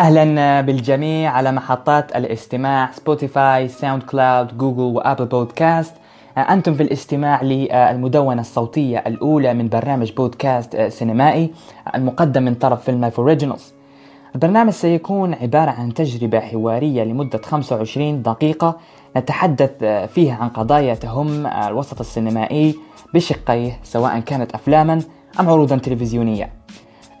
أهلا بالجميع على محطات الاستماع سبوتيفاي ساوند كلاود جوجل وأبل بودكاست أنتم في الاستماع للمدونة الصوتية الأولى من برنامج بودكاست سينمائي المقدم من طرف فيلم لايف أوريجينالز البرنامج سيكون عبارة عن تجربة حوارية لمدة 25 دقيقة نتحدث فيها عن قضايا تهم الوسط السينمائي بشقيه سواء كانت أفلاما أم عروضا تلفزيونية.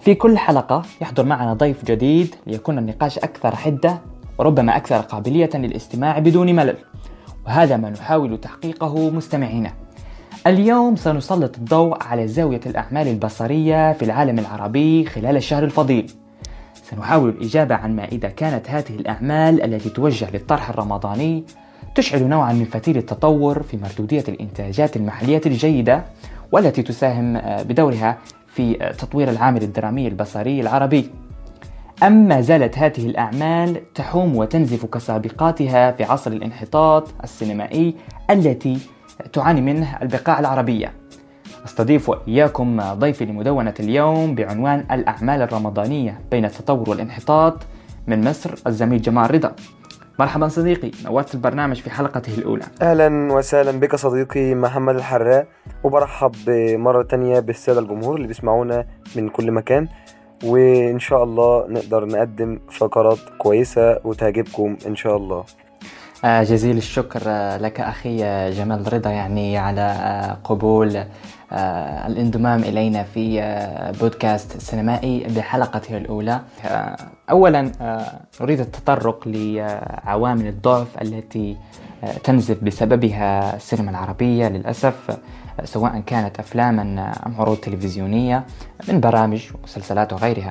في كل حلقة يحضر معنا ضيف جديد ليكون النقاش أكثر حدة وربما أكثر قابلية للاستماع بدون ملل. وهذا ما نحاول تحقيقه مستمعينا. اليوم سنسلط الضوء على زاوية الأعمال البصرية في العالم العربي خلال الشهر الفضيل. سنحاول الإجابة عن ما إذا كانت هذه الأعمال التي توجه للطرح الرمضاني تشعل نوعا من فتيل التطور في مردودية الإنتاجات المحلية الجيدة والتي تساهم بدورها في تطوير العامل الدرامي البصري العربي. أم ما زالت هذه الأعمال تحوم وتنزف كسابقاتها في عصر الانحطاط السينمائي التي تعاني منه البقاع العربية استضيف إياكم ضيفي لمدونة اليوم بعنوان الأعمال الرمضانية بين التطور والانحطاط من مصر الزميل جمال رضا. مرحبا صديقي نورت البرنامج في حلقته الأولى. أهلا وسهلا بك صديقي محمد الحراء وبرحب مرة تانية بالسادة الجمهور اللي بيسمعونا من كل مكان وإن شاء الله نقدر نقدم فقرات كويسة وتعجبكم إن شاء الله. آه، جزيل الشكر آه، لك أخي آه، جمال رضا يعني على قبول الانضمام إلينا في بودكاست سينمائي بحلقته الأولى. أولا أريد التطرق لعوامل الضعف التي تنزف بسببها السينما العربية للأسف سواء كانت أفلاما أم عروض تلفزيونية من برامج ومسلسلات وغيرها.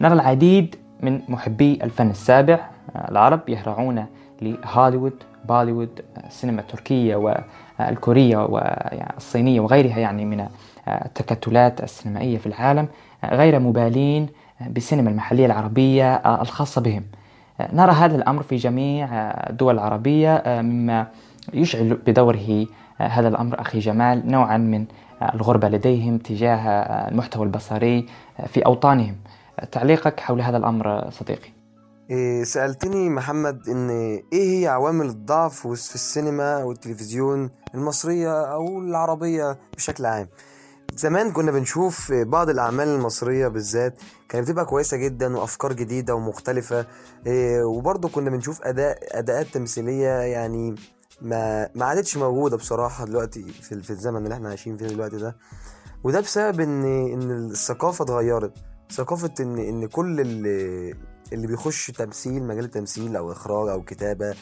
نرى العديد من محبي الفن السابع العرب يهرعون لهوليوود بوليوود السينما التركية والكورية والصينية وغيرها يعني من التكتلات السينمائية في العالم غير مبالين بالسينما المحلية العربية الخاصة بهم. نرى هذا الأمر في جميع الدول العربية مما يشعل بدوره هذا الأمر. أخي جمال نوعا من الغربة لديهم تجاه المحتوى البصري في أوطانهم. تعليقك حول هذا الأمر صديقي. سألتني محمد إن إيه هي عوامل الضعف في السينما والتلفزيون المصرية أو العربية بشكل عام؟ زمان كنا بنشوف بعض الأعمال المصرية بالذات كانت بتبقى كويسة جدا وأفكار جديدة ومختلفة إيه وبرضه كنا بنشوف أداء أداءات تمثيلية يعني ما ما عادتش موجودة بصراحة دلوقتي في, في الزمن اللي إحنا عايشين فيه دلوقتي ده. وده بسبب إن إن الثقافة اتغيرت. ثقافة إن إن كل اللي بيخش تمثيل مجال التمثيل أو إخراج أو كتابة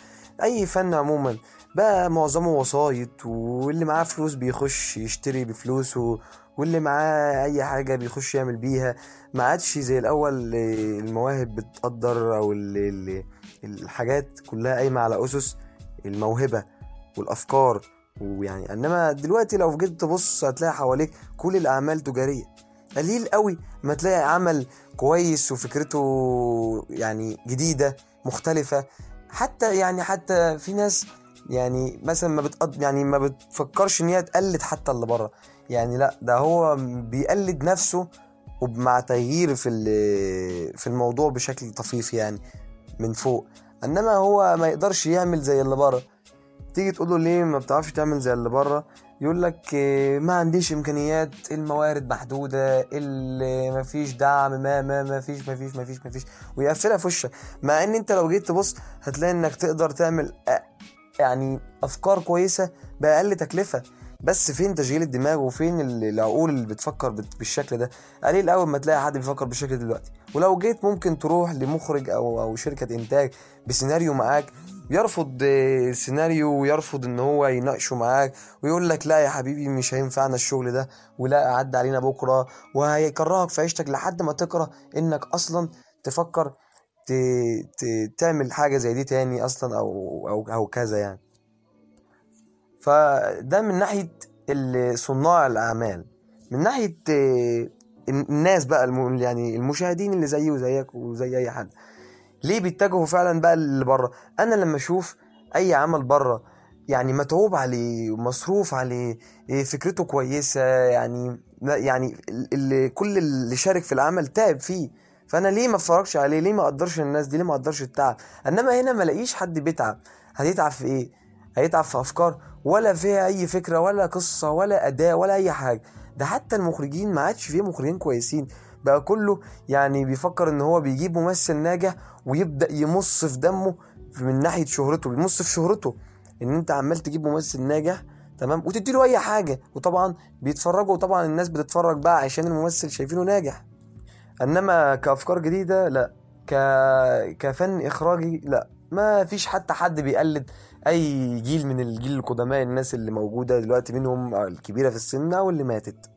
أي فن عموما بقى معظمه وسايط واللي معاه فلوس بيخش يشتري بفلوسه واللي معاه أي حاجة بيخش يعمل بيها. ما عادش زي الأول المواهب بتقدر أو الحاجات كلها قايمة على أسس الموهبة والأفكار ويعني إنما دلوقتي لو جيت تبص هتلاقي حواليك كل الأعمال تجارية. قليل قوي ما تلاقي عمل كويس وفكرته يعني جديدة مختلفة. حتى يعني حتى في ناس يعني مثلا ما بتقض يعني ما بتفكرش إن هي تقلد حتى اللي بره. يعني لأ ده هو بيقلد نفسه ومع تغيير في في الموضوع بشكل طفيف يعني من فوق. إنما هو ما يقدرش يعمل زي اللي بره. تيجي تقول له ليه ما بتعرفش تعمل زي اللي بره؟ يقول لك ما عنديش إمكانيات الموارد محدودة ما فيش دعم ما ما ما فيش ما فيش ما فيش ما فيش. ويقفلها في وشك. مع إن أنت لو جيت تبص هتلاقي إنك تقدر تعمل يعني أفكار كويسة بأقل تكلفة. بس فين تشغيل الدماغ وفين العقول اللي بتفكر بالشكل ده؟ قليل اول ما تلاقي حد بيفكر بالشكل دلوقتي. ولو جيت ممكن تروح لمخرج أو أو شركة إنتاج بسيناريو معاك يرفض السيناريو ويرفض إن هو يناقشه معاك ويقول لك لا يا حبيبي مش هينفعنا الشغل ده ولا عدى علينا بكرة وهيكرهك في عيشتك لحد ما تكره إنك أصلا تفكر ت... ت... تعمل حاجة زي دي تاني أصلا أو أو أو كذا يعني فده من ناحية صناع الأعمال من ناحية الناس بقى. يعني المشاهدين اللي زيي وزيك وزي أي حد ليه بيتجهوا فعلا بقى اللي بره أنا لما أشوف أي عمل بره يعني متعوب عليه ومصروف عليه فكرته كويسة يعني يعني اللي كل اللي شارك في العمل تعب فيه. فأنا ليه ما أتفرجش عليه؟ ليه ما أقدرش الناس دي؟ ليه ما أقدرش التعب؟ إنما هنا ما ألاقيش حد بيتعب. هيتعب في إيه؟ هيتعب في أفكار ولا فيها أي فكرة ولا قصة ولا اداء ولا أي حاجة. ده حتى المخرجين ما عادش فيه مخرجين كويسين. بقى كله يعني بيفكر إن هو بيجيب ممثل ناجح ويبدأ يمص في دمه من ناحية شهرته بيمص في شهرته إن أنت عمال تجيب ممثل ناجح تمام؟ وتدي له أي حاجة وطبعا بيتفرجوا وطبعا الناس بتتفرج بقى عشان الممثل شايفينه ناجح. إنما كأفكار جديدة لا ك... كفن إخراجي لا ما فيش حتى حد بيقلد أي جيل من الجيل القدماء الناس اللي موجودة دلوقتي منهم الكبيرة في السن أو اللي ماتت.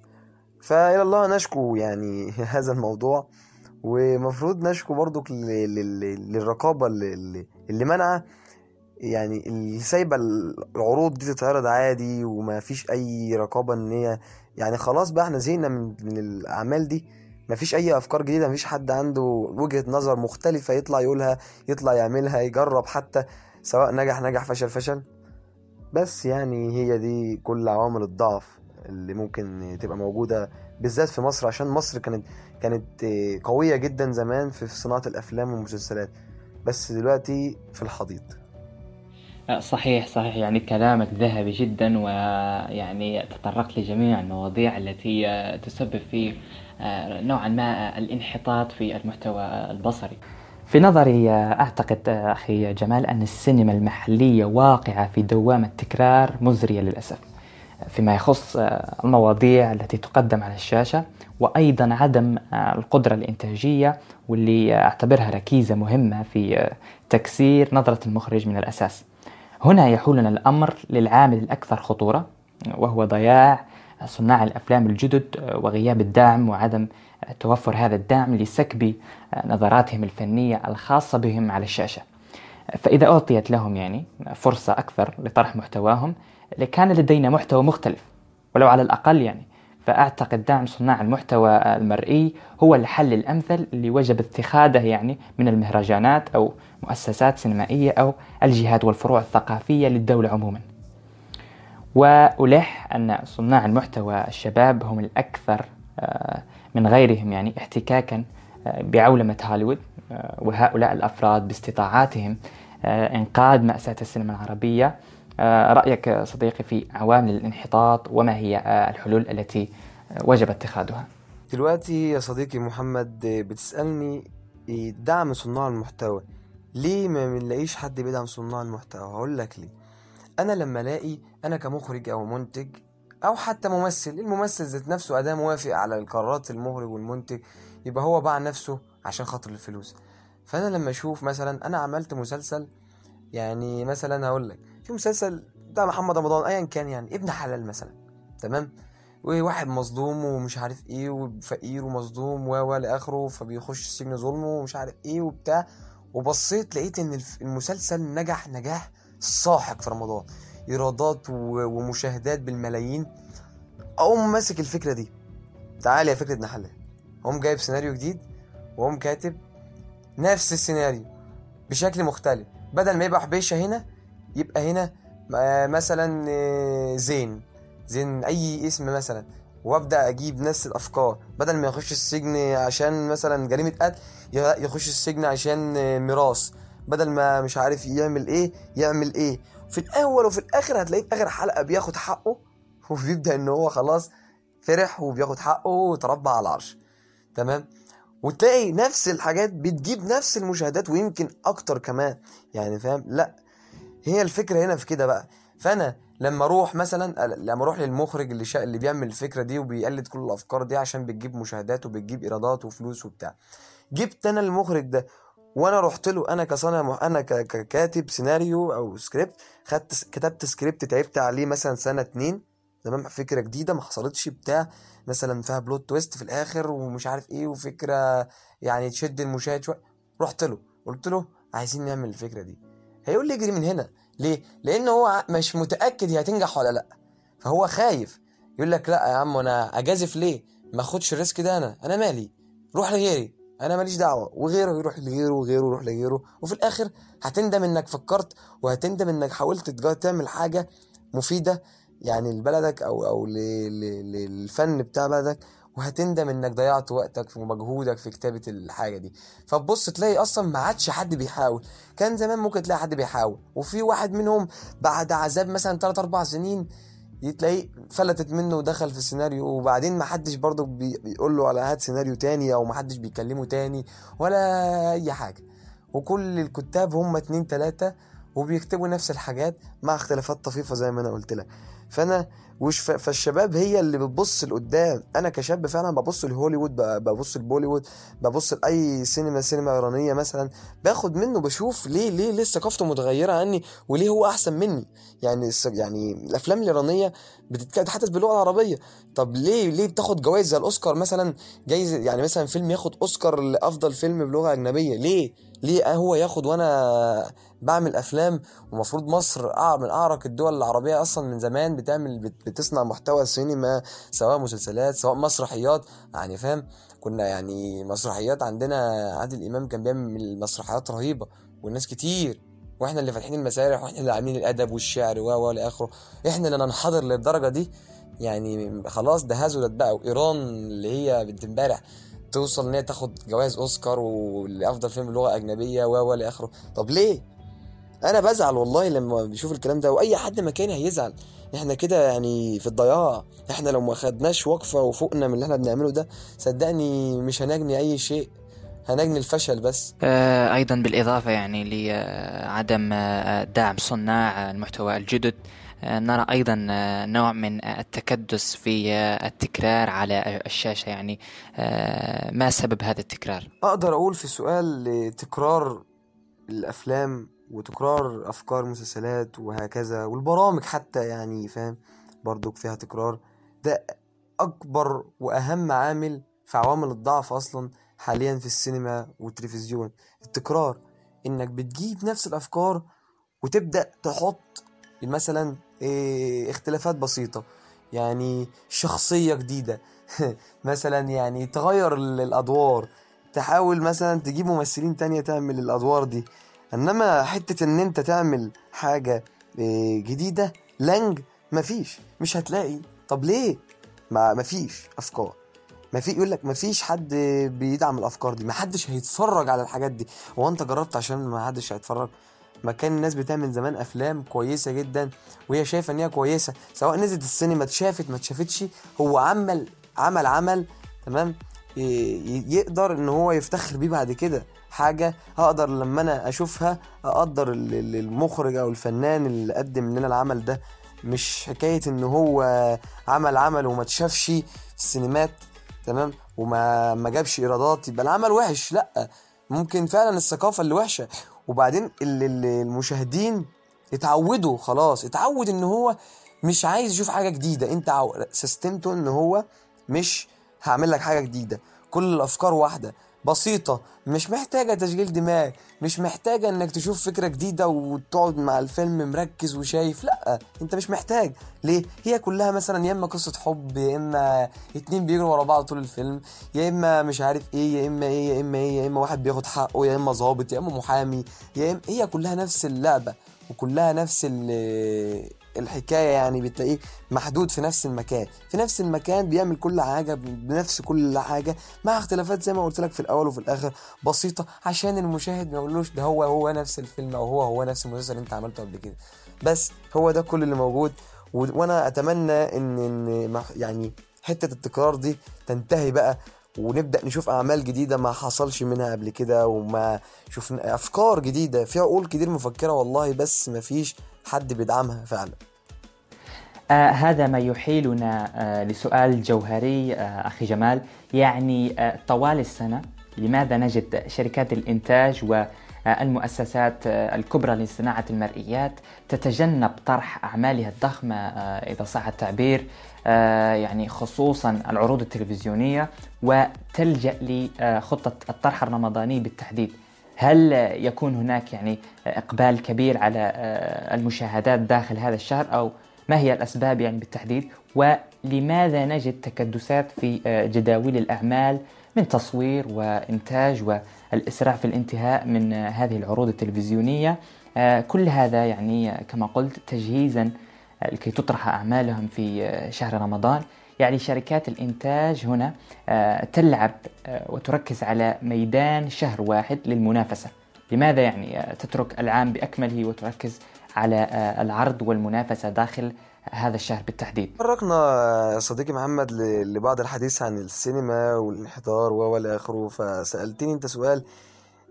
فإلى الله نشكو يعني هذا الموضوع ومفروض نشكو برضو للرقابة اللي, اللي منعة. يعني اللي سايبه العروض دي تتعرض عادي وما فيش أي رقابة إن هي يعني خلاص بقى إحنا زهقنا من من الأعمال دي. ما فيش أي أفكار جديدة ما فيش حد عنده وجهة نظر مختلفة يطلع يقولها يطلع يعملها يجرب حتى سواء نجح نجح فشل فشل. بس يعني هي دي كل عوامل الضعف. اللي ممكن تبقى موجودة بالذات في مصر عشان مصر كانت كانت قوية جدا زمان في صناعة الأفلام والمسلسلات. بس دلوقتي في الحضيض. صحيح صحيح. يعني كلامك ذهبي جدا ويعني تطرقت لجميع المواضيع التي تسبب في نوعا ما الانحطاط في المحتوى البصري. في نظري أعتقد أخي جمال أن السينما المحلية واقعة في دوامة تكرار مزرية للأسف. فيما يخص المواضيع التي تقدم على الشاشة وأيضا عدم القدرة الإنتاجية واللي أعتبرها ركيزة مهمة في تكسير نظرة المخرج من الأساس. هنا يحولنا الأمر للعامل الأكثر خطورة وهو ضياع صناع الأفلام الجدد وغياب الدعم وعدم توفر هذا الدعم لسكب نظراتهم الفنية الخاصة بهم على الشاشة. فإذا أعطيت لهم يعني فرصة أكثر لطرح محتواهم لكان لدينا محتوى مختلف ولو على الأقل يعني. فأعتقد دعم صناع المحتوى المرئي هو الحل الأمثل اللي وجب اتخاذه يعني من المهرجانات أو مؤسسات سينمائية أو الجهات والفروع الثقافية للدولة عموما. وألح أن صناع المحتوى الشباب هم الأكثر آه، من غيرهم يعني احتكاكا آه، بعولمة هوليوود آه، وهؤلاء الأفراد باستطاعاتهم إنقاذ مأساة السينما العربية رأيك صديقي في عوامل الانحطاط وما هي الحلول التي وجب اتخاذها؟ دلوقتي يا صديقي محمد بتسألني دعم صناع المحتوى. ليه ما بنلاقيش حد بيدعم صناع المحتوى؟ هقول لك ليه. أنا لما ألاقي أنا كمخرج أو منتج أو حتى ممثل الممثل ذات نفسه أداة موافق على القرارات المخرج والمنتج يبقى هو باع نفسه عشان خاطر الفلوس. فأنا لما أشوف مثلا أنا عملت مسلسل يعني مثلا هقول لك في مسلسل بتاع محمد رمضان؟ ايا كان يعني ابن حلال مثلا تمام؟ وواحد مصدوم ومش عارف إيه وفقير ومصدوم و لآخره فبيخش السجن ظلم ومش عارف إيه وبتاع. وبصيت لقيت إن المسلسل نجح نجاح ساحق في رمضان. إيرادات ومشاهدات بالملايين. أقوم ماسك الفكرة دي. تعالى يا فكرة نحلة أقوم جايب سيناريو جديد وأقوم كاتب نفس السيناريو بشكل مختلف. بدل ما يبقى حبيشة هنا يبقى هنا مثلا آه، زين. زين أي اسم مثلا. وأبدأ أجيب نفس الأفكار. بدل ما يخش السجن عشان مثلا جريمة قتل يخش السجن عشان ميراث. بدل ما مش عارف يعمل إيه يعمل إيه. في الأول وفي الآخر هتلاقيه في آخر حلقة بياخد حقه وبيبدأ إن هو خلاص فرح وبياخد حقه وتربى على العرش. تمام؟ وتلاقي نفس الحاجات بتجيب نفس المشاهدات ويمكن أكتر كمان. يعني فاهم؟ لأ هي الفكرة هنا في كده بقى. فأنا لما أروح مثلا لما أروح للمخرج اللي شا... اللي بيعمل الفكرة دي وبيقلد كل الأفكار دي عشان بتجيب مشاهدات وبتجيب إيرادات وفلوس وبتاع. جبت أنا المخرج ده وأنا رحت له أنا كصانع مح... أنا ك... ككاتب سيناريو أو سكريبت خدت كتبت سكريبت تعبت عليه مثلا سنة اتنين. تمام؟ فكرة جديدة ما حصلتش بتاع مثلا فيها plot twist في الآخر ومش عارف إيه وفكرة يعني تشد المشاهد شوية. رحت له قلت له عايزين نعمل الفكرة دي. هيقول لي اجري من هنا. ليه؟ لأن هو مش متأكد هي هتنجح ولا لأ. فهو خايف. يقول لك لأ يا عم أنا أجازف ليه؟ ما أخدش الريسك ده أنا. أنا مالي. روح لغيري. أنا ماليش دعوة. وغيره يروح لغيره وغيره يروح لغيره. وفي الآخر هتندم إنك فكرت وهتندم إنك حاولت تعمل حاجة مفيدة يعني لبلدك أو أو للفن بتاع بلدك. وهتندم إنك ضيعت وقتك ومجهودك في كتابة الحاجة دي. فتبص تلاقي أصلا ما عادش حد بيحاول. كان زمان ممكن تلاقي حد بيحاول. وفي واحد منهم بعد عذاب مثلا 3 4 سنين تلاقيه فلتت منه ودخل في السيناريو. وبعدين ما حدش برضه بي بيقول له على هات سيناريو تاني أو ما حدش بيكلمه تاني ولا أي حاجة. وكل الكتاب هم اتنين تلاتة وبيكتبوا نفس الحاجات مع اختلافات طفيفة زي ما أنا قلت لك. فانا وش فالشباب هي اللي بتبص لقدام. أنا كشاب فعلا ببص لهوليوود ببص لبوليوود ببص لأي سينما سينما إيرانية مثلا باخد منه بشوف ليه ليه ليه ثقافته متغيرة عني وليه هو أحسن مني. يعني يعني الأفلام الإيرانية بتتحدث باللغة العربية. طب ليه ليه بتاخد جوائز زي الأوسكار مثلا؟ جايزه يعني مثلا فيلم ياخد أوسكار لأفضل فيلم بلغة أجنبية. ليه؟ ليه هو ياخد وأنا بعمل أفلام ومفروض مصر من أعرق الدول العربية أصلا من زمان بتعمل بتصنع محتوى سينما سواء مسلسلات سواء مسرحيات يعني فاهم؟ كنا يعني مسرحيات عندنا عادل إمام كان بيعمل مسرحيات رهيبة والناس كتير وإحنا اللي فاتحين المسارح وإحنا اللي عاملين الأدب والشعر و و لآخره. إحنا اللي ننحدر للدرجة دي يعني خلاص ده هزلت بقى وإيران اللي هي بنت امبارح توصل إن هي تاخد جوائز أوسكار ولافضل فيلم لغة أجنبية و و لآخره. طب ليه؟ أنا بزعل والله لما بشوف الكلام ده وأي حد مكاني هيزعل. إحنا كده يعني في الضياع. إحنا لو ما خدناش وقفة وفوقنا من اللي إحنا بنعمله ده صدقني مش هنجني أي شيء. هنجني الفشل بس. آه أيضا بالإضافة يعني لعدم آه، دعم صناع المحتوى الجدد. نرى أيضا آه، نوع من التكدس في التكرار على الشاشة. يعني ما سبب هذا التكرار؟ أقدر أقول في سؤال تكرار الأفلام وتكرار أفكار مسلسلات وهكذا والبرامج حتى يعني فاهم؟ برضو فيها تكرار. ده أكبر وأهم عامل في عوامل الضعف أصلا حاليا في السينما والتلفزيون. التكرار إنك بتجيب نفس الأفكار وتبدأ تحط مثلا اختلافات بسيطة. يعني شخصية جديدة. مثلا يعني تغير الأدوار. تحاول مثلا تجيب ممثلين تانية تعمل الأدوار دي. إنما حتة إن أنت تعمل حاجة آه، جديدة لانج مفيش. مش هتلاقي. طب ليه؟ ما مفيش أفكار. ما في يقول لك ما فيش حد بيدعم الأفكار دي. ما حدش هيتفرج على الحاجات دي. هو أنت جربت عشان ما حدش هيتفرج؟ ما كان الناس بتعمل زمان أفلام كويسة جدا وهي شايفة إن هي كويسة سواء نزلت السينما اتشافت ما اتشافتش هو عمل عمل عمل تمام؟ يقدر إن هو يفتخر بيه بعد كده. حاجة هقدر لما أنا أشوفها أقدر المخرج أو الفنان اللي قدم لنا العمل ده مش حكاية إن هو عمل عمل وما اتشافش في السينمات تمام؟ وما ما جابش إيرادات يبقى العمل وحش لأ. ممكن فعلا الثقافة اللي وحشة. وبعدين المشاهدين اتعودوا خلاص اتعود إن هو مش عايز يشوف حاجة جديدة. أنت سيستمته إن هو مش هعمل لك حاجة جديدة. كل الأفكار واحدة. بسيطة مش محتاجة تشغيل دماغ مش محتاجة إنك تشوف فكرة جديدة وتقعد مع الفيلم مركز وشايف لأ أنت مش محتاج. ليه؟ هي كلها مثلا يا إما قصة حب يا إما اتنين بيجروا ورا بعض طول الفيلم يا إما مش عارف إيه يا إما إيه يا إما إيه يا إما واحد بياخد حقه يا إما ظابط يا إما محامي يا اما هي كلها نفس اللعبة وكلها نفس الحكاية يعني بتلاقيه محدود في نفس المكان في نفس المكان بيعمل كل حاجة بنفس كل حاجة مع اختلافات زي ما قلت لك في الأول وفي الآخر بسيطة عشان المشاهد ما يقولوش ده هو هو نفس الفيلم أو هو هو نفس المسلسل اللي أنت عملته قبل كده. بس هو ده كل اللي موجود وأنا أتمنى إن إن يعني حتة التكرار دي تنتهي بقى ونبدأ نشوف أعمال جديدة ما حصلش منها قبل كده وما شفنا أفكار جديدة في عقول كتير مفكرة والله بس ما فيش حد بيدعمها فعلا. آه هذا ما يحيلنا آه لسؤال جوهري آه أخي جمال. يعني آه طوال السنة لماذا نجد شركات الإنتاج والمؤسسات آه الكبرى لصناعة المرئيات تتجنب طرح أعمالها الضخمة آه إذا صح التعبير آه يعني خصوصا العروض التلفزيونية وتلجأ لخطة الطرح الرمضاني بالتحديد؟ هل يكون هناك يعني إقبال كبير على آه، المشاهدات داخل هذا الشهر؟ أو ما هي الأسباب يعني بالتحديد؟ ولماذا نجد تكدسات في آه، جداول الأعمال من تصوير وإنتاج والإسراع في الانتهاء من آه، هذه العروض التلفزيونية؟ كل هذا يعني كما قلت تجهيزا لكي تطرح أعمالهم في شهر رمضان. يعني شركات الإنتاج هنا آه، تلعب وتركز على ميدان شهر واحد للمنافسة. لماذا يعني؟ تترك العام بأكمله وتركز على العرض والمنافسة داخل هذا الشهر بالتحديد. تطرقنا صديقي محمد لبعض الحديث عن السينما والانحدار والى آخره فسألتني أنت سؤال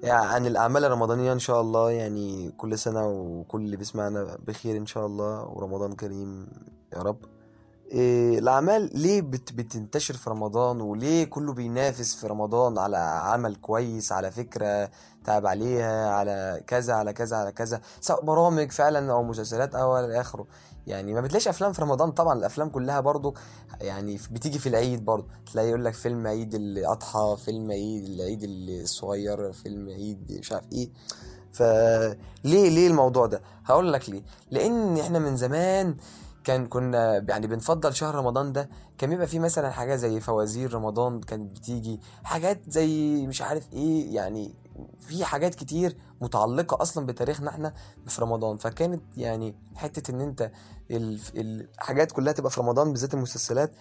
يعني عن الأعمال الرمضانية إن شاء الله. يعني كل سنة وكل اللي بيسمعنا بخير إن شاء الله ورمضان كريم يا رب. إيه الأعمال ليه بت بتنتشر في رمضان؟ وليه كله بينافس في رمضان على عمل كويس على فكرة تعب عليها على كذا على كذا على كذا سواء برامج فعلا أو مسلسلات أو إلى آخره؟ يعني ما بتلاقيش أفلام في رمضان طبعا الأفلام كلها برضو يعني بتيجي في العيد برضو. تلاقي يقول لك فيلم عيد الأضحى فيلم عيد العيد الصغير فيلم عيد مش عارف إيه. فليه ليه الموضوع ده؟ هقول لك ليه. لأن إحنا من زمان كان كنا يعني بنفضل شهر رمضان ده كان بيبقى فيه مثلا حاجات زي فوازير رمضان كانت بتيجي حاجات زي مش عارف إيه يعني في حاجات كتير متعلقة أصلا بتاريخنا إحنا في رمضان. فكانت يعني حتة إن أنت الحاجات كلها تبقى في رمضان بالذات المسلسلات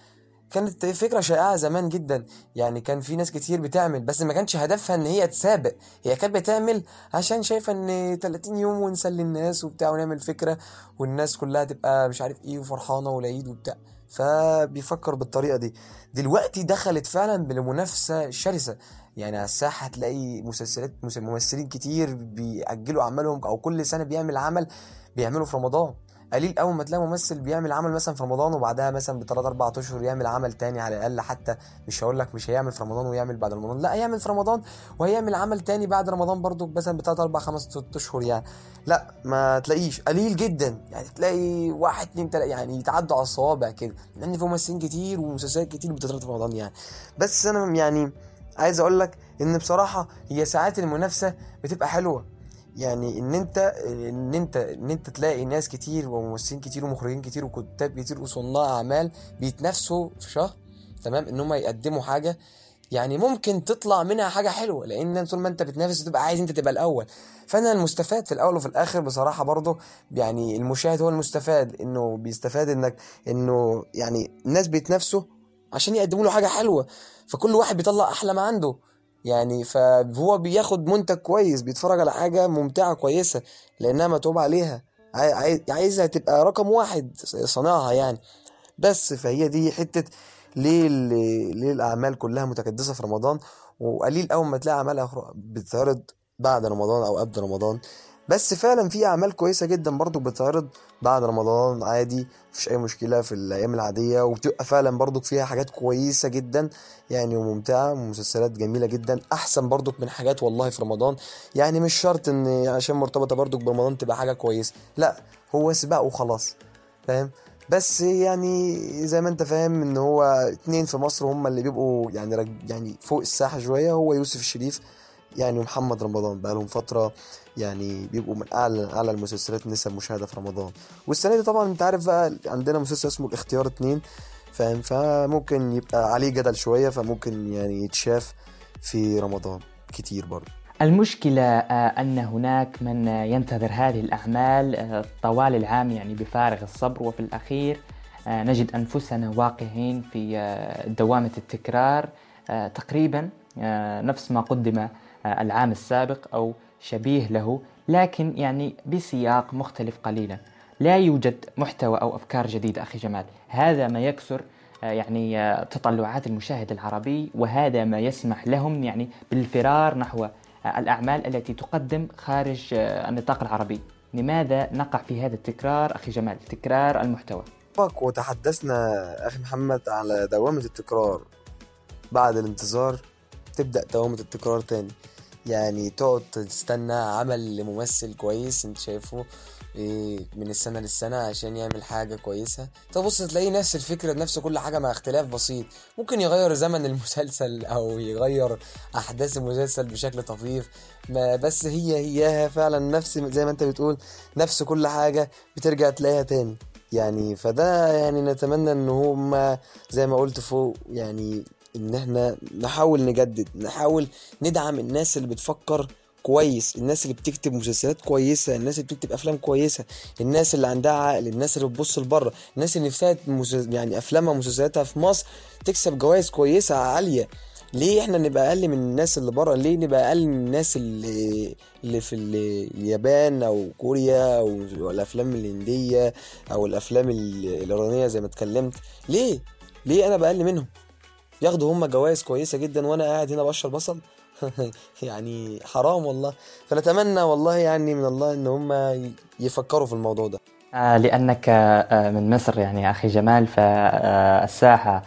كانت فكرة شائعة زمان جدا. يعني كان في ناس كتير بتعمل بس ما كانش هدفها إن هي تسابق. هي كانت بتعمل عشان شايفة إن 30 يوم ونسلي الناس وبتاع ونعمل فكرة والناس كلها تبقى مش عارف إيه وفرحانة والعيد وبتاع. فبيفكر بالطريقة دي. دلوقتي دخلت فعلا بالمنافسة شرسة. يعني على الساحة هتلاقي مسلسلات ممثلين كتير بيأجلوا أعمالهم أو كل سنة بيعمل عمل بيعمله في رمضان. قليل قوي ما تلاقي ممثل بيعمل عمل مثلا في رمضان وبعدها مثلا بثلاث أربع أشهر يعمل عمل تاني على الأقل حتى مش هقول لك مش هيعمل في رمضان ويعمل بعد رمضان لا هيعمل في رمضان وهيعمل عمل تاني بعد رمضان برضو مثلا بثلاث أربع خمس ست أشهر يعني لا ما تلاقيش قليل جدا يعني تلاقي واحد اتنين تلاقي يعني يتعدوا على الصوابع كده لأن في ممثلين كتير ومسلسلات كتير بتتعرض في رمضان يعني بس أنا يعني عايز أقول لك إن بصراحة هي ساعات المنافسة بتبقى حلوة. يعني إن أنت إن أنت إن أنت تلاقي ناس كتير وممثلين كتير ومخرجين كتير وكتاب كتير وصناع أعمال بيتنافسوا في شهر تمام؟ إن هم يقدموا حاجة يعني ممكن تطلع منها حاجة حلوة لأن طول ما أنت بتنافس تبقى عايز أنت تبقى الأول. فأنا المستفاد في الأول وفي الآخر بصراحة برضه يعني المشاهد هو المستفاد إنه بيستفاد إنك إنه يعني الناس بيتنافسوا عشان يقدموا له حاجة حلوة فكل واحد بيطلع أحلى ما عنده. يعني فهو بياخد منتج كويس بيتفرج على حاجة ممتعة كويسة لأنها متعوب عليها. عايزها تبقى رقم واحد صناعها يعني. بس فهي دي حتة ليه ليه الاعمال كلها متكدسه في رمضان وقليل أول ما تلاقي اعمال بتتعرض بعد رمضان أو قبل رمضان. بس فعلا في أعمال كويسة جدا برضو بتعرض بعد رمضان عادي مفيش أي مشكلة في الأيام العادية وبتبقى فعلا برضو فيها حاجات كويسة جدا يعني وممتعة ومسلسلات جميلة جدا أحسن برضو من حاجات والله في رمضان. يعني مش شرط إن عشان مرتبطة برضو برمضان تبقى حاجة كويسة لأ هو سباق وخلاص فاهم؟ بس يعني زي ما أنت فاهم إن هو اتنين في مصر هم اللي بيبقوا يعني يعني فوق الساحة شوية هو يوسف الشريف يعني محمد رمضان بقى لهم فترة يعني بيبقوا من اعلى أعلى المسلسلات نسب مشاهدة في رمضان. والسنة دي طبعا أنت عارف بقى عندنا مسلسل اسمه الاختيار اتنين فاهم؟ فممكن يبقى عليه جدل شوية فممكن يعني يتشاف في رمضان كتير برضه. المشكلة آه، أن هناك من ينتظر هذه الأعمال آه، طوال العام يعني بفارغ الصبر وفي الأخير آه، نجد أنفسنا واقعين في دوامة التكرار تقريبا نفس ما قدم العام السابق أو شبيه له لكن يعني بسياق مختلف قليلا. لا يوجد محتوى أو أفكار جديدة أخي جمال. هذا ما يكسر آه، يعني آه، تطلعات المشاهد العربي وهذا ما يسمح لهم يعني بالفرار نحو آه، الأعمال التي تقدم خارج النطاق العربي. لماذا نقع في هذا التكرار أخي جمال؟ تكرار المحتوى. وتحدثنا أخي محمد على دوامة التكرار بعد الانتظار. تبدأ دوامة التكرار تاني. يعني تقعد تستنى عمل لممثل كويس انت شايفه إيه من السنة للسنة عشان يعمل حاجة كويسة. تبص تلاقي نفس الفكرة نفس كل حاجة مع اختلاف بسيط. ممكن يغير زمن المسلسل أو يغير أحداث المسلسل بشكل طفيف. ما بس هي هياها فعلا نفس زي ما انت بتقول نفس كل حاجة بترجع تلاقيها تاني. يعني فده يعني نتمنى إن هما زي ما قلت فوق يعني إن إحنا نحاول نجدد نحاول ندعم الناس اللي بتفكر كويس الناس اللي بتكتب مسلسلات كويسة الناس اللي بتكتب أفلام كويسة الناس اللي عندها عقل الناس اللي بتبص لبره الناس اللي نفسها. يعني أفلامها ومسلسلاتها في مصر تكسب جوائز كويسة عالية. ليه إحنا نبقى أقل من الناس اللي بره؟ ليه نبقى أقل من الناس اللي اللي في ال- اليابان أو كوريا أو الأفلام الهندية أو الأفلام ال- الإيرانية زي ما اتكلمت؟ ليه؟ ليه أنا بقل منهم؟ ياخدوا هم جوائز كويسة جدا وأنا قاعد هنا بشرب بصل؟ يعني حرام والله. فنتمنى والله يعني من الله إن هم يفكروا في الموضوع ده. آه، لأنك آه، من مصر يعني أخي جمال فالساحة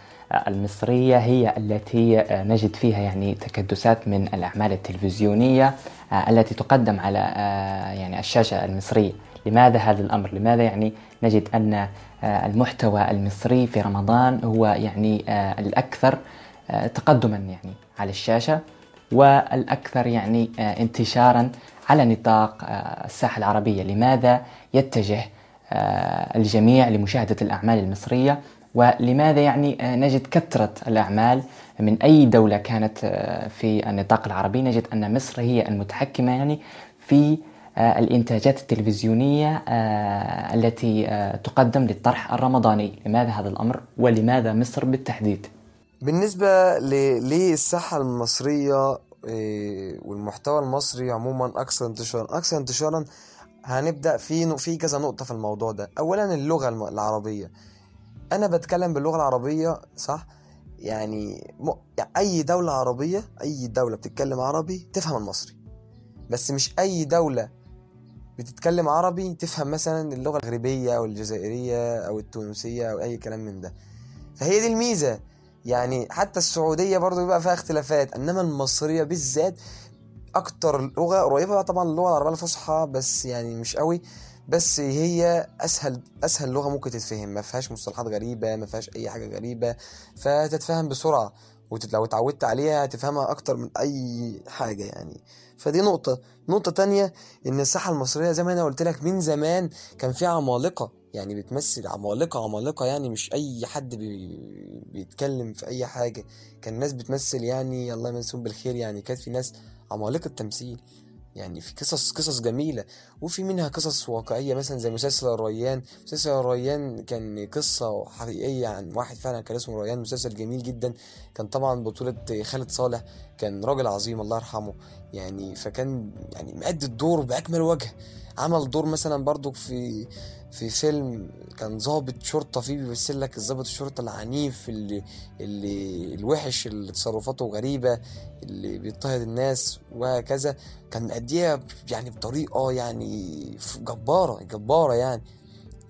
المصرية هي التي آه، نجد فيها يعني تكدسات من الأعمال التلفزيونية آه، التي تقدم على آه، يعني الشاشة المصرية. لماذا هذا الأمر؟ لماذا يعني نجد أن آه، المحتوى المصري في رمضان هو يعني آه، الأكثر آه، تقدما يعني على الشاشة والأكثر يعني آه، انتشارا على نطاق آه، الساحة العربية. لماذا يتجه آه، الجميع لمشاهدة الأعمال المصرية؟ ولماذا يعني آه، نجد كثرة الأعمال من أي دولة كانت آه، في النطاق العربي؟ نجد أن مصر هي المتحكمة يعني في آه، الإنتاجات التلفزيونية آه، التي آه، تقدم للطرح الرمضاني. لماذا هذا الأمر؟ ولماذا مصر بالتحديد؟ بالنسبة ل- للساحة المصرية والمحتوى المصري عموما أكثر انتشارا أكثر انتشارا هنبدأ في في كذا نقطة في الموضوع ده. أولا اللغة العربية. أنا بتكلم باللغة العربية صح؟ يعني م... يعني أي دولة عربية أي دولة بتتكلم عربي تفهم المصري. بس مش أي دولة بتتكلم عربي تفهم مثلا اللغة المغربية أو الجزائرية أو التونسية أو أي كلام من ده. فهي دي الميزة. يعني حتى السعودية برضو بيبقى فيها اختلافات إنما المصرية بالذات أكتر لغة قريبة طبعا اللغة العربية الفصحى بس يعني مش قوي. بس هي أسهل أسهل لغة ممكن تتفهم. ما فيهاش مصطلحات غريبة ما فيهاش أي حاجة غريبة فتتفهم بسرعة. ولو اتعودت عليها هتفهمها أكتر من أي حاجة يعني. فدي نقطة. نقطة تانية إن الساحة المصرية زي ما أنا قلت لك من زمان كان في عمالقة. يعني بتمثل عمالقة عمالقة يعني مش أي حد بي... بيتكلم في أي حاجة. كان ناس بتمثل يعني الله يمسهم بالخير يعني كانت في ناس عمالقة تمثيل يعني في قصص قصص جميلة. وفي منها قصص واقعية مثلا زي مسلسل الريان. مسلسل الريان كان قصة حقيقية عن واحد فعلا كان اسمه ريان مسلسل جميل جدا. كان طبعا بطولة خالد صالح. كان راجل عظيم الله يرحمه. يعني فكان يعني مأدي الدور بأكمل وجه. عمل دور مثلا برضو في في فيلم كان ضابط شرطة فيه بيمثل لك الضابط الشرطة العنيف اللي اللي الوحش اللي تصرفاته غريبة اللي بيضطهد الناس وهكذا. كان مأديها يعني بطريقة يعني جبارة جبارة يعني.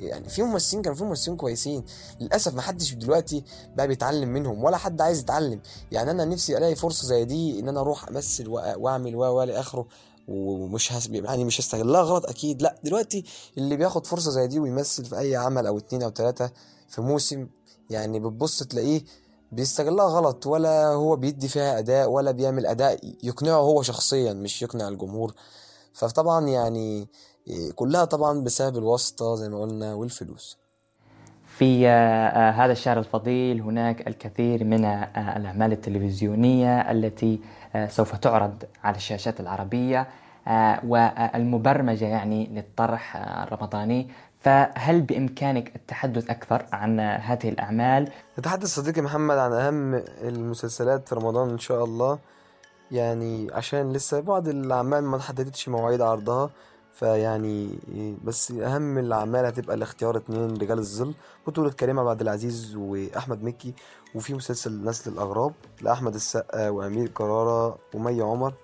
يعني في ممثلين كانوا في ممثلين كويسين. للأسف ما حدش دلوقتي بقى بيتعلم منهم ولا حد عايز يتعلم. يعني أنا نفسي ألاقي فرصة زي دي إن أنا أروح أمثل وأعمل و و لاخره ومش هس... يعني مش هستغلها غلط أكيد لأ. دلوقتي اللي بياخد فرصة زي دي ويمثل في أي عمل أو اتنين أو تلاتة في موسم يعني بتبص تلاقيه بيستغلها غلط ولا هو بيدي فيها أداء ولا بيعمل أداء يقنعه هو شخصيا مش يقنع الجمهور. فطبعا يعني كلها طبعا بسبب الواسطة زي ما قلنا والفلوس. في آه، آه، هذا الشهر الفضيل هناك الكثير من آه، الأعمال التلفزيونية التي سوف تعرض على الشاشات العربية آه، والمبرمجة يعني للطرح آه، الرمضاني. فهل بإمكانك التحدث أكثر عن آه، هذه الأعمال؟ نتحدث صديقي محمد عن أهم المسلسلات في رمضان إن شاء الله. يعني عشان لسه بعض الأعمال ما تحددتش مواعيد عرضها. فيعني بس أهم الأعمال هتبقى الاختيار اتنين رجال الظل بطولة كريم عبد العزيز وأحمد مكي وفي مسلسل نسل الأغراب لأحمد السقا وأمير كرارة ومي عمر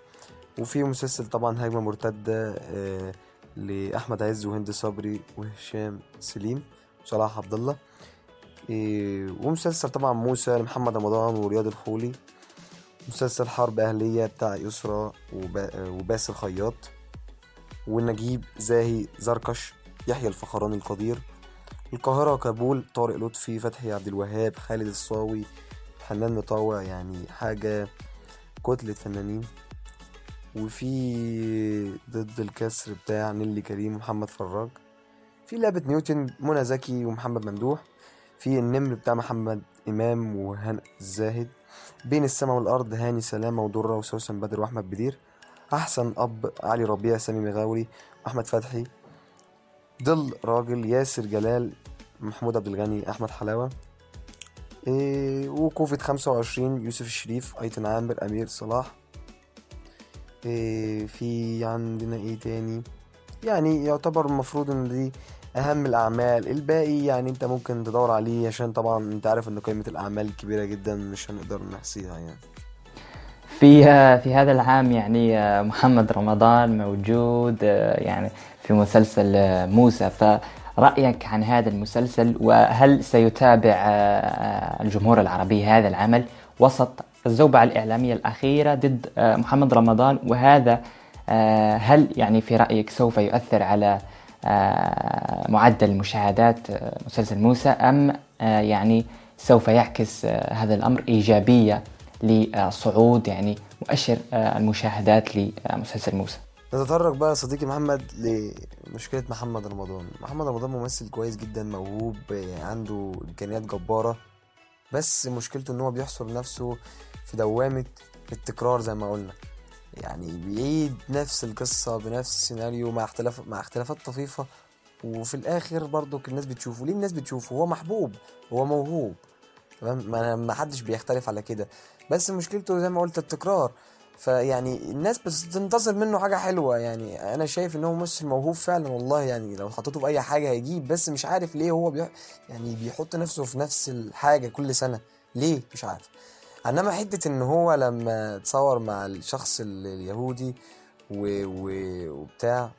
وفي مسلسل طبعا هجمة مرتدة آه، لأحمد عز وهند صبري وهشام سليم وصلاح عبد الله. إيه، ومسلسل طبعا موسى لمحمد رمضان ورياض الخولي. مسلسل حرب أهلية بتاع وبا- وباسل خياط. ونجيب زاهي زركش يحيى الفخراني القدير القاهرة كابول طارق لطفي فتحي عبد الوهاب خالد الصاوي حنان مطاوع يعني حاجة كتلة فنانين وفي ضد الكسر بتاع نيلي كريم ومحمد فراج. في لعبة نيوتن منى زكي ومحمد ممدوح. في النمر بتاع محمد إمام وهنا الزاهد بين السماء والأرض هاني سلامة ودرة وسوسن بدر وأحمد بدير. أحسن أب علي ربيع سامي مغاوري أحمد فتحي ظل راجل ياسر جلال محمود عبد الغني أحمد حلاوة إيه وكوفيد 25 يوسف الشريف أيتن عامر أمير صلاح إيه في عندنا إيه تاني؟ يعني يعتبر المفروض إن دي أهم الأعمال. الباقي يعني أنت ممكن تدور عليه عشان طبعا أنت عارف إن قائمة الأعمال كبيرة جدا مش هنقدر نحصيها يعني. في في هذا العام يعني محمد رمضان موجود يعني في مسلسل موسى. فرأيك عن هذا المسلسل وهل سيتابع الجمهور العربي هذا العمل وسط الزوبعة الإعلامية الأخيرة ضد محمد رمضان؟ وهذا هل يعني في رأيك سوف يؤثر على معدل مشاهدات مسلسل موسى؟ أم يعني سوف يعكس هذا الأمر إيجابية لصعود يعني مؤشر المشاهدات لمسلسل موسى. نتطرق بقى صديقي محمد لمشكلة محمد رمضان. محمد رمضان ممثل كويس جدا موهوب عنده إمكانيات جبارة بس مشكلته إن هو بيحصر نفسه في دوامة التكرار زي ما قلنا. يعني بيعيد نفس القصة بنفس السيناريو مع اختلاف مع اختلافات طفيفة وفي الآخر برضو الناس بتشوفه. ليه الناس بتشوفه؟ هو محبوب هو موهوب تمام؟ ما حدش بيختلف على كده. بس مشكلته زي ما قلت التكرار. فيعني الناس بتنتظر منه حاجة حلوة. يعني أنا شايف إن هو ممثل موهوب فعلا والله. يعني لو حطيته في أي حاجة هيجيب. بس مش عارف ليه هو بي... يعني بيحط نفسه في نفس الحاجة كل سنة. ليه؟ مش عارف. إنما حتة إن هو لما اتصور مع الشخص اليهودي و... و... وبتاع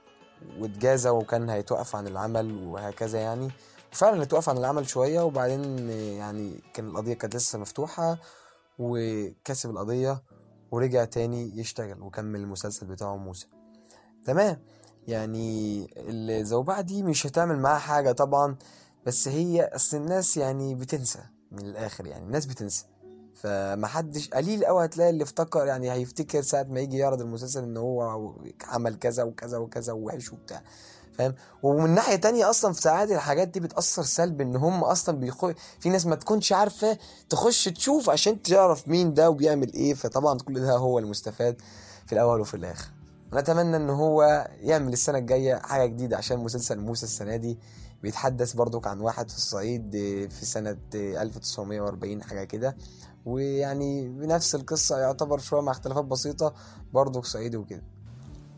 واتجازى وكان هيتوقف عن العمل وهكذا يعني. فعلا اتوقف عن العمل شوية. وبعدين يعني كان القضية كانت لسه مفتوحة. وكسب القضية ورجع تاني يشتغل وكمل المسلسل بتاعه موسى. تمام؟ يعني الزوبعة دي مش هتعمل معاها حاجة طبعا بس هي أصل الناس يعني بتنسى من الآخر يعني الناس بتنسى. فمحدش قليل قوي هتلاقي اللي افتكر يعني هيفتكر ساعة ما يجي يعرض المسلسل إن هو عمل كذا وكذا وكذا ووحش وبتاع. فاهم؟ ومن ناحية تانية أصلا في ساعات الحاجات دي بتأثر سلب إن هم أصلا بيخو في ناس ما تكونش عارفة تخش تشوف عشان تعرف مين ده وبيعمل إيه فطبعا كل ده هو المستفاد في الأول وفي الآخر. نتمنى إن هو يعمل السنة الجاية حاجة جديدة عشان مسلسل موسى السنة دي بيتحدث برضك عن واحد في الصعيد في سنة 1940 حاجة كده. ويعني بنفس القصة يعتبر شوية مع اختلافات بسيطة برضه صعيدي وكده.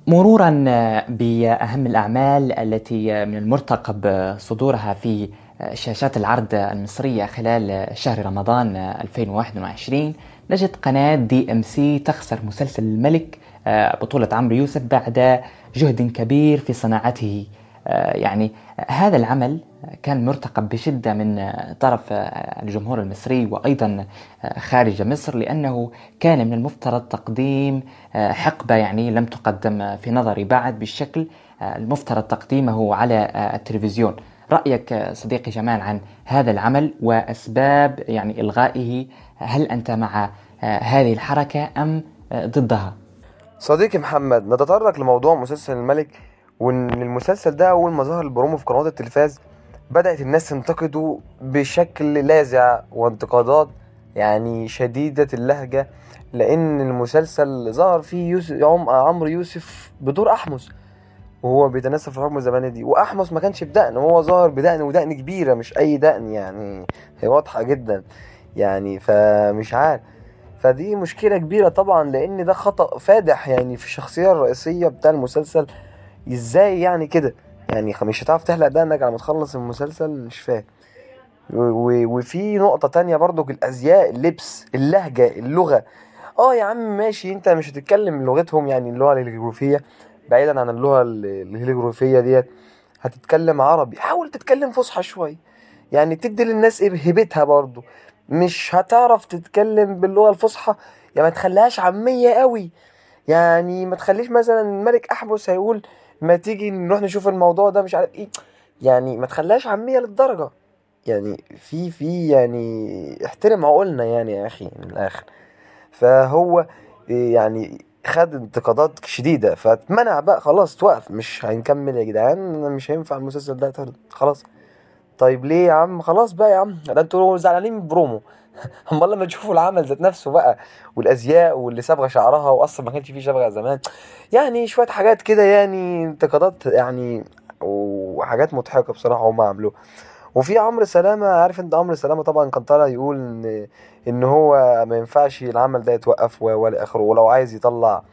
مرورا بأهم الأعمال التي من المرتقب صدورها في شاشات العرض المصرية خلال شهر رمضان 2021 نجد قناة دي إم سي تخسر مسلسل الملك بطولة عمرو يوسف بعد جهد كبير في صناعته. يعني هذا العمل كان مرتقب بشدة من طرف الجمهور المصري وأيضا خارج مصر لأنه كان من المفترض تقديم حقبة يعني لم تقدم في نظري بعد بالشكل المفترض تقديمه على التلفزيون رأيك صديقي جمال عن هذا العمل وأسباب يعني إلغائه هل أنت مع هذه الحركة أم ضدها؟ صديقي محمد نتطرق لموضوع مسلسل الملك وإن المسلسل ده أول ما ظهر البرومو في قنوات التلفاز بدأت الناس تنتقده بشكل لاذع وانتقادات يعني شديدة اللهجة لأن المسلسل ظهر فيه يوسف عمرو يوسف بدور أحمس وهو بيتناسب في الحكم الزماني دي. وأحمس ما كانش بدقن هو ظاهر بدقن ودقن كبيرة مش أي دقن يعني هي واضحة جدا يعني فمش عارف. فدي مشكلة كبيرة طبعا لأن ده خطأ فادح يعني في الشخصية الرئيسية بتاع المسلسل. إزاي يعني كده؟ يعني مش هتعرف تحلق دقنك على ما تخلص المسلسل؟ مش فاهم. وفي نقطة تانية برضو الأزياء اللبس اللهجة اللغة. آه يا عم ماشي أنت مش هتتكلم لغتهم يعني اللغة الهيروغليفية بعيدا عن اللغة الهيروغليفية ديت. هتتكلم عربي حاول تتكلم فصحى شوية يعني تدي للناس هيبتها برضو. مش هتعرف تتكلم باللغة الفصحى؟ يعني ما تخليهاش عامية قوي يعني ما تخليش مثلا الملك احمس هيقول ما تيجي نروح نشوف الموضوع ده مش عارف إيه. يعني ما تخليهاش عامية للدرجة. يعني في في يعني احترم عقولنا يعني يا أخي من الآخر. فهو يعني خد انتقادات شديدة فاتمنع بقى خلاص توقف. مش هنكمل يا جدعان مش هينفع المسلسل ده خلاص. طيب ليه يا عم؟ خلاص بقى يا عم ده أنتوا زعلانين من برومو. امال لما تشوفوا العمل ذات نفسه بقى والأزياء واللي صبغه شعرها واصلا ما كانش فيه صبغه زمان. يعني شوية حاجات كده يعني انتقادات يعني وحاجات مضحكة بصراحة هم عملوها. وفي عمرو سلامة عارف انت عمرو سلامة طبعا كان طالع يقول إن إن هو ما ينفعش العمل ده يتوقف ولا آخره ولو عايز يطلع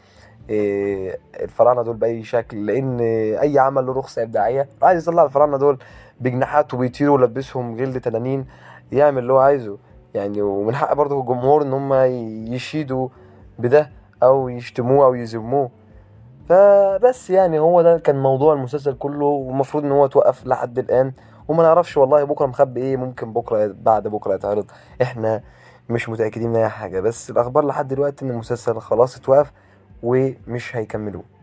الفراعنة دول بأي شكل لأن أي عمل له رخصة إبداعية عايز يطلع الفراعنة دول بجناحات وبيطيروا ويلبسهم جلد تنانين يعمل اللي هو عايزه. يعني ومن حق برضه الجمهور إن هم يشيدوا بده أو يشتموه أو يذموه. فبس يعني هو ده كان موضوع المسلسل كله والمفروض إن هو توقف لحد الآن. وما نعرفش والله بكرة مخبي إيه ممكن بكرة بعد بكرة يتعرض. إحنا مش متأكدين من أي حاجة بس الأخبار لحد دلوقتي إن المسلسل خلاص اتوقف. ومش هيكملوه.